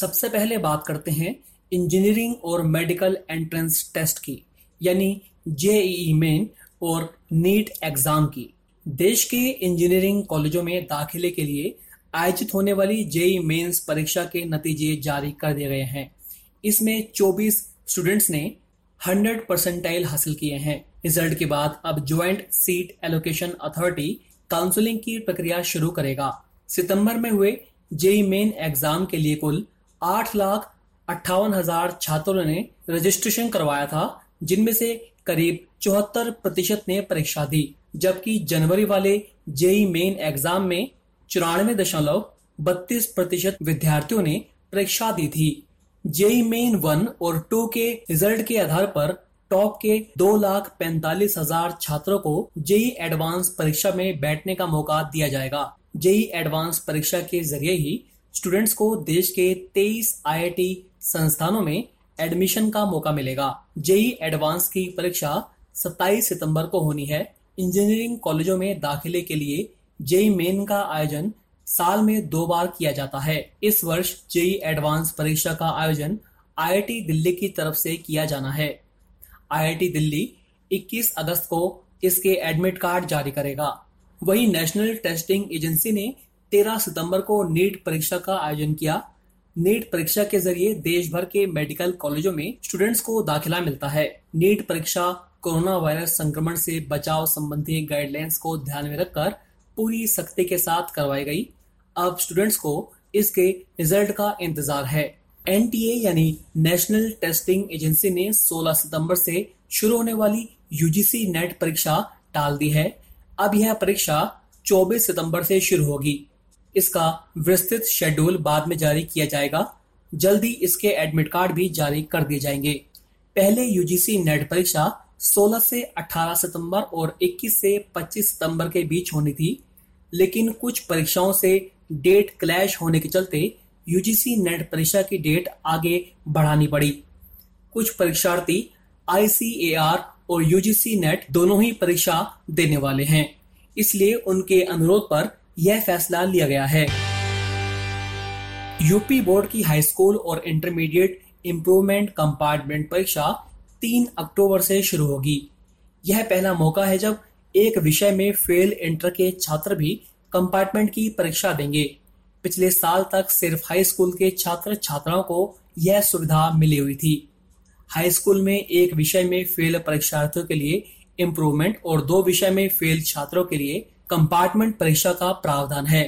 सबसे पहले बात करते हैं इंजीनियरिंग और मेडिकल एंट्रेंस टेस्ट की, यानी जेईई मेन और नीट एग्ज़ाम की। देश के इंजीनियरिंग कॉलेजों में दाखिले के लिए आयोजित होने वाली जेई मेंस परीक्षा के नतीजे जारी कर दिए गए हैं। इसमें 24 स्टूडेंट्स ने 100 परसेंटाइल हासिल किए हैं। रिज़ल्ट के बाद अब joint seat allocation authority counselling की प्रक्रिया शुरू करेगा। सितंबर में हुए जेई मेन एग्ज़ाम के लिए कुल आठ लाख अट्ठावन हज़ार छात्रों ने रजिस्ट्रेशन करवाया था, जिनमें से करीब चौहत्तर प्रतिशत ने परीक्षा दी, जबकि जनवरी वाले जेई मेन एग्ज़ाम में चौरानवे दशमलव बत्तीस प्रतिशत विद्यार्थियों ने परीक्षा दी थी। जेई मेन वन और टू के रिज़ल्ट के आधार पर टॉप के दो लाख पैंतालीस हज़ार छात्रों को जेई एडवांस परीक्षा में बैठने का मौका दिया जाएगा। जेई एडवांस परीक्षा के ज़रिए ही स्टूडेंट्स को देश के 23 आईआईटी संस्थानों में एडमिशन का मौका मिलेगा। जेई एडवांस की परीक्षा 27 सितंबर को होनी है। इंजीनियरिंग कॉलेजों में दाखिले के लिए जेई मेन का आयोजन साल में दो बार किया जाता है। इस वर्ष जेई एडवांस परीक्षा का आयोजन आईआईटी दिल्ली की तरफ़ से किया जाना है। आईआईटी दिल्ली 21 अगस्त को इसके एडमिट कार्ड जारी करेगा। वही नेशनल टेस्टिंग एजेंसी ने 13 सितंबर को नीट परीक्षा का आयोजन किया। नीट परीक्षा के ज़रिए देश भर के मेडिकल कॉलेजों में स्टूडेंट्स को दाखिला मिलता है। नीट परीक्षा कोरोना वायरस संक्रमण से बचाव संबंधी गाइडलाइंस को ध्यान में रखकर पूरी सख्ती के साथ करवाई गई। अब स्टूडेंट्स को इसके रिज़ल्ट का इंतज़ार है। एनटीए यानी नेशनल टेस्टिंग एजेंसी ने 16 सितंबर से शुरू होने वाली यूजीसी नेट परीक्षा टाल दी है। अब यह परीक्षा 24 सितंबर से शुरू होगी। इसका विस्तृत शेड्यूल बाद में जारी किया जाएगा। जल्दी इसके एडमिट कार्ड भी जारी कर दिए जाएँगे। पहले यूजीसी नेट परीक्षा 16 से 18 सितंबर और 21 से 25 सितंबर के बीच होनी थी, लेकिन कुछ परीक्षाओं से डेट क्लैश होने के चलते यूजीसी नेट परीक्षा की डेट आगे बढ़ानी पड़ी। कुछ परीक्षार्थी आईसीएआर और यूजीसी नेट दोनों ही परीक्षा देने वाले हैं, इसलिए उनके अनुरोध पर यह फैसला लिया गया है। यूपी बोर्ड की हाई स्कूल और इंटरमीडिएट इम्प्रूवमेंट कंपार्टमेंट परीक्षा तीन अक्टूबर से शुरू होगी। यह पहला मौका है जब एक विषय में फेल इंटर के छात्र भी कंपार्टमेंट की परीक्षा देंगे। पिछले साल तक सिर्फ़ हाई स्कूल के छात्र छात्राओं को यह सुविधा मिली हुई थी। हाई स्कूल में एक विषय में फेल परीक्षार्थियों के लिए इम्प्रूवमेंट और दो विषय में फेल छात्रों के लिए कंपार्टमेंट परीक्षा का प्रावधान है।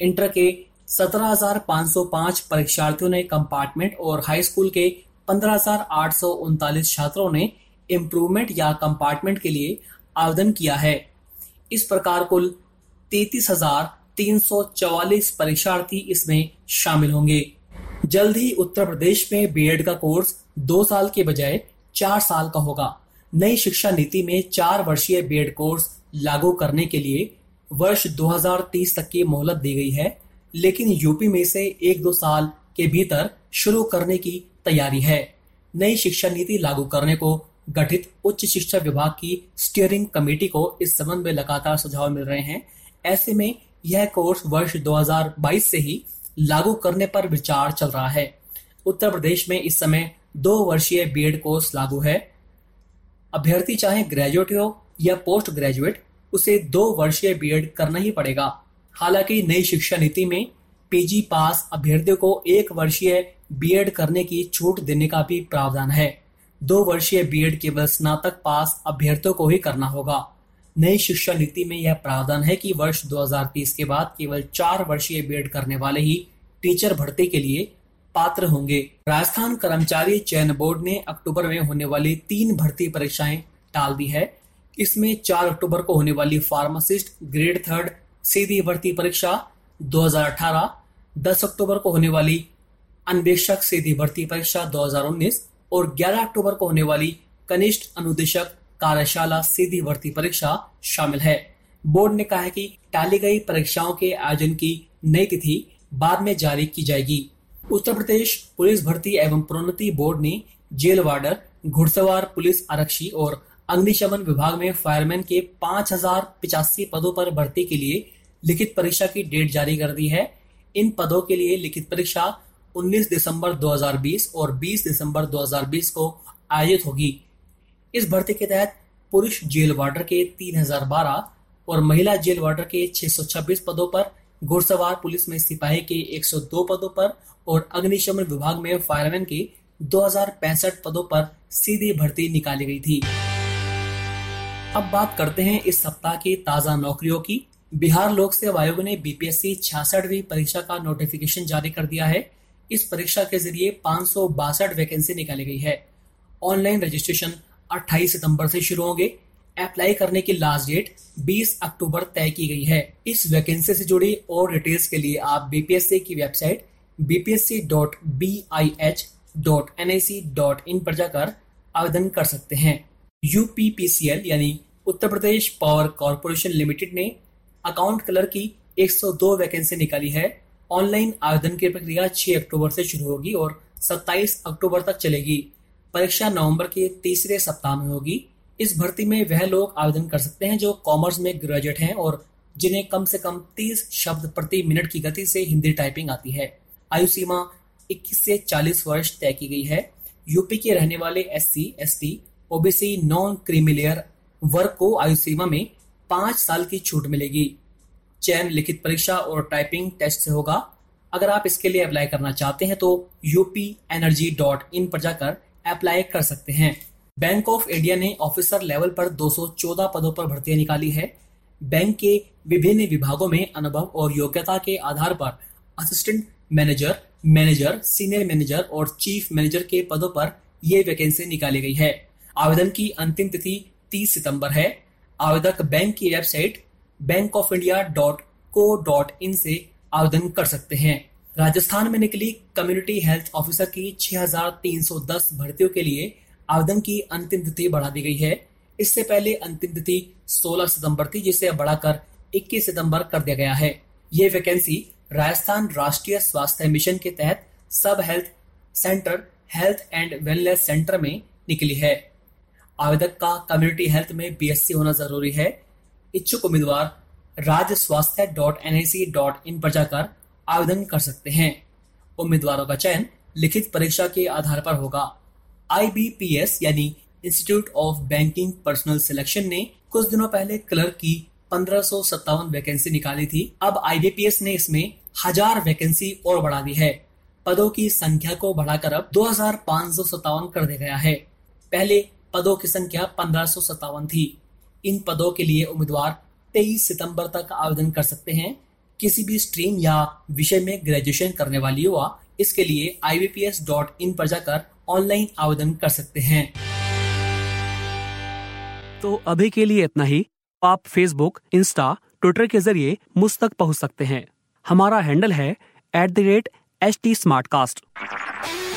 इंटर के 17,505 परीक्षार्थियों ने कंपार्टमेंट और हाई स्कूल के पंद्रह छात्रों ने इम्प्रूवमेंट या कंपार्टमेंट के लिए आवेदन किया है। इस प्रकार कुल तैतीस हज़ार तीन सौ चौवालीस परीक्षार्थी इसमें शामिल होंगे। जल्द ही उत्तर प्रदेश में बीएड का कोर्स दो साल के बजाय चार साल का होगा। नई शिक्षा नीति में चार वर्षीय बीएड कोर्स लागू करने के लिए वर्ष 2030 तक की मोहलत दी गई है, लेकिन यूपी में से एक दो साल के भीतर शुरू करने की तैयारी है। नई शिक्षा नीति लागू करने को गठित उच्च शिक्षा विभाग की स्टीयरिंग कमेटी को इस संबंध में लगातार सुझाव मिल रहे हैं। ऐसे में यह कोर्स वर्ष 2022 से ही लागू करने पर विचार चल रहा है। उत्तर प्रदेश में इस समय दो वर्षीय बीएड कोर्स लागू है। अभ्यर्थी चाहे ग्रेजुएट हो या पोस्ट ग्रेजुएट उसे दो वर्षीय बीएड करना ही पड़ेगा। हालाँकि नई शिक्षा नीति में पीजी पास अभ्यर्थियों को एक वर्षीय बीएड करने की छूट देने का भी प्रावधान है। दो वर्षीय बीएड केवल स्नातक पास अभ्यर्थियों को ही करना होगा। नई शिक्षा नीति में यह प्रावधान है कि वर्ष 2030 के बाद केवल चार वर्षीय बीएड करने वाले ही टीचर भर्ती के लिए पात्र होंगे। राजस्थान कर्मचारी चयन बोर्ड ने अक्टूबर में होने वाली तीन भर्ती परीक्षाएँ टाल दी है। इसमें 4 अक्टूबर को होने वाली फार्मासिस्ट ग्रेड थर्ड सीधी भर्ती परीक्षा 2018, 10 अक्टूबर को होने वाली अन्वेषक सीधी भर्ती परीक्षा 2019 और 11 अक्टूबर को होने वाली कनिष्ठ अनुदेशक कार्यशाला सीधी भर्ती परीक्षा शामिल है। बोर्ड ने कहा है कि टाली गई परीक्षाओं के आयोजन की नई तिथि बाद में जारी की जाएगी। उत्तर प्रदेश पुलिस भर्ती एवं प्रोन्नति बोर्ड ने जेल वार्डर घुड़सवार पुलिस आरक्षी और अग्निशमन विभाग में फायरमैन के पाँच हज़ार पिचासी पदों पर भर्ती के लिए लिखित परीक्षा की डेट जारी कर दी है। इन पदों के लिए लिखित परीक्षा 19 दिसंबर 2020 और 20 दिसंबर 2020 को आयोजित होगी। इस भर्ती के तहत पुरुष जेल वार्डर के 3012 और महिला जेल वार्डर के 626 पदों पर, घुड़सवार पुलिस में सिपाही के 102 पदों पर और अग्निशमन विभाग में फायरमैन के दो हज़ार पैंसठ पदों पर सीधी भर्ती निकाली गई थी। अब बात करते हैं इस सप्ताह की ताज़ा नौकरियों की। बिहार लोक सेवा आयोग ने बीपीएससी छियासठवीं परीक्षा का नोटिफिकेशन जारी कर दिया है। इस परीक्षा के ज़रिए पाँच वैकेंसी निकाली गई है। ऑनलाइन रजिस्ट्रेशन 28 सितंबर से शुरू होंगे। अप्लाई करने की लास्ट डेट 20 अक्टूबर तय की गई है। इस वैकेंसी से जुड़ी और डिटेल्स के लिए आप बीपीएससी की वेबसाइट bpsc.bis.nic.in पर जाकर आवेदन कर सकते हैं। यूपीपीसीएल यानी Uttar Pradesh power corporation limited ने अकाउंट कलर की 102 वैकेंसी निकाली है। ऑनलाइन आवेदन की प्रक्रिया 6 अक्टूबर से शुरू होगी और 27 अक्टूबर तक चलेगी। परीक्षा नवंबर के तीसरे सप्ताह में होगी। इस भर्ती में वह लोग आवेदन कर सकते हैं जो कॉमर्स में ग्रेजुएट हैं और जिन्हें कम से कम 30 शब्द प्रति मिनट की गति से हिंदी टाइपिंग आती है। आयु सीमा 21 से 40 वर्ष तय की गई है। यूपी के रहने वाले S C OBC non creamy layer वर्ग को आयु सीमा में पाँच साल की छूट मिलेगी। चयन लिखित परीक्षा और टाइपिंग टेस्ट से होगा। अगर आप इसके लिए अप्लाई करना चाहते हैं तो यूपी एनर्जी डॉट इन पर जाकर अप्लाई कर सकते हैं। बैंक ऑफ़ इंडिया ने ऑफिसर लेवल पर 214 पदों पर भर्तियाँ निकाली है। बैंक के विभिन्न विभागों में अनुभव और योग्यता के आधार पर assistant manager manager senior manager और चीफ मैनेजर के पदों पर ये वैकेंसी निकाली गई है। आवेदन की अंतिम तिथि 30 सितंबर है। आवेदक बैंक की website bank of India dot co dot in से आवेदन कर सकते हैं। राजस्थान में निकली कम्युनिटी हेल्थ ऑफिसर की 6,310 भर्तियों के लिए आवेदन की अंतिम तिथि बढ़ा दी गई है। इससे पहले अंतिम तिथि 16 सितंबर थी जिसे बढ़ाकर 21 सितंबर कर दिया गया है। ये वैकेंसी राजस्थान राष्ट्रीय स्वास्थ्य मिशन के तहत sub health centre health and wellness centre में निकली है। आवेदक का कम्युनिटी हेल्थ में बीएससी होना ज़रूरी है। इच्छुक उम्मीदवार राज्य स्वास्थ्य डॉट एन डॉट इन पर जाकर आवेदन कर सकते हैं। उम्मीदवारों का चयन लिखित परीक्षा के आधार पर होगा। आईबीपीएस यानी institute of banking personnel selection ने कुछ दिनों पहले क्लर्क की पंद्रह वैकेंसी निकाली थी। अब आईबीपीएस ने इसमें हज़ार वैकेंसी और बढ़ा दी है। पदों की संख्या को बढ़ाकर अब दो हज़ार पाँच सौ सत्तावन कर दिया गया है। पहले पदों की संख्या पंद्रह थी। इन पदों के लिए उम्मीदवार 23 सितंबर तक आवेदन कर सकते हैं। किसी भी स्ट्रीम या विषय में ग्रेजुएशन करने वाली युवा इसके लिए ivps.in पर जाकर ऑनलाइन आवेदन कर सकते हैं। तो अभी के लिए इतना ही। आप फेसबुक इंस्टा ट्विटर के ज़रिए मुझ तक पहुँच सकते हैं। हमारा हैंडल है at the rate H T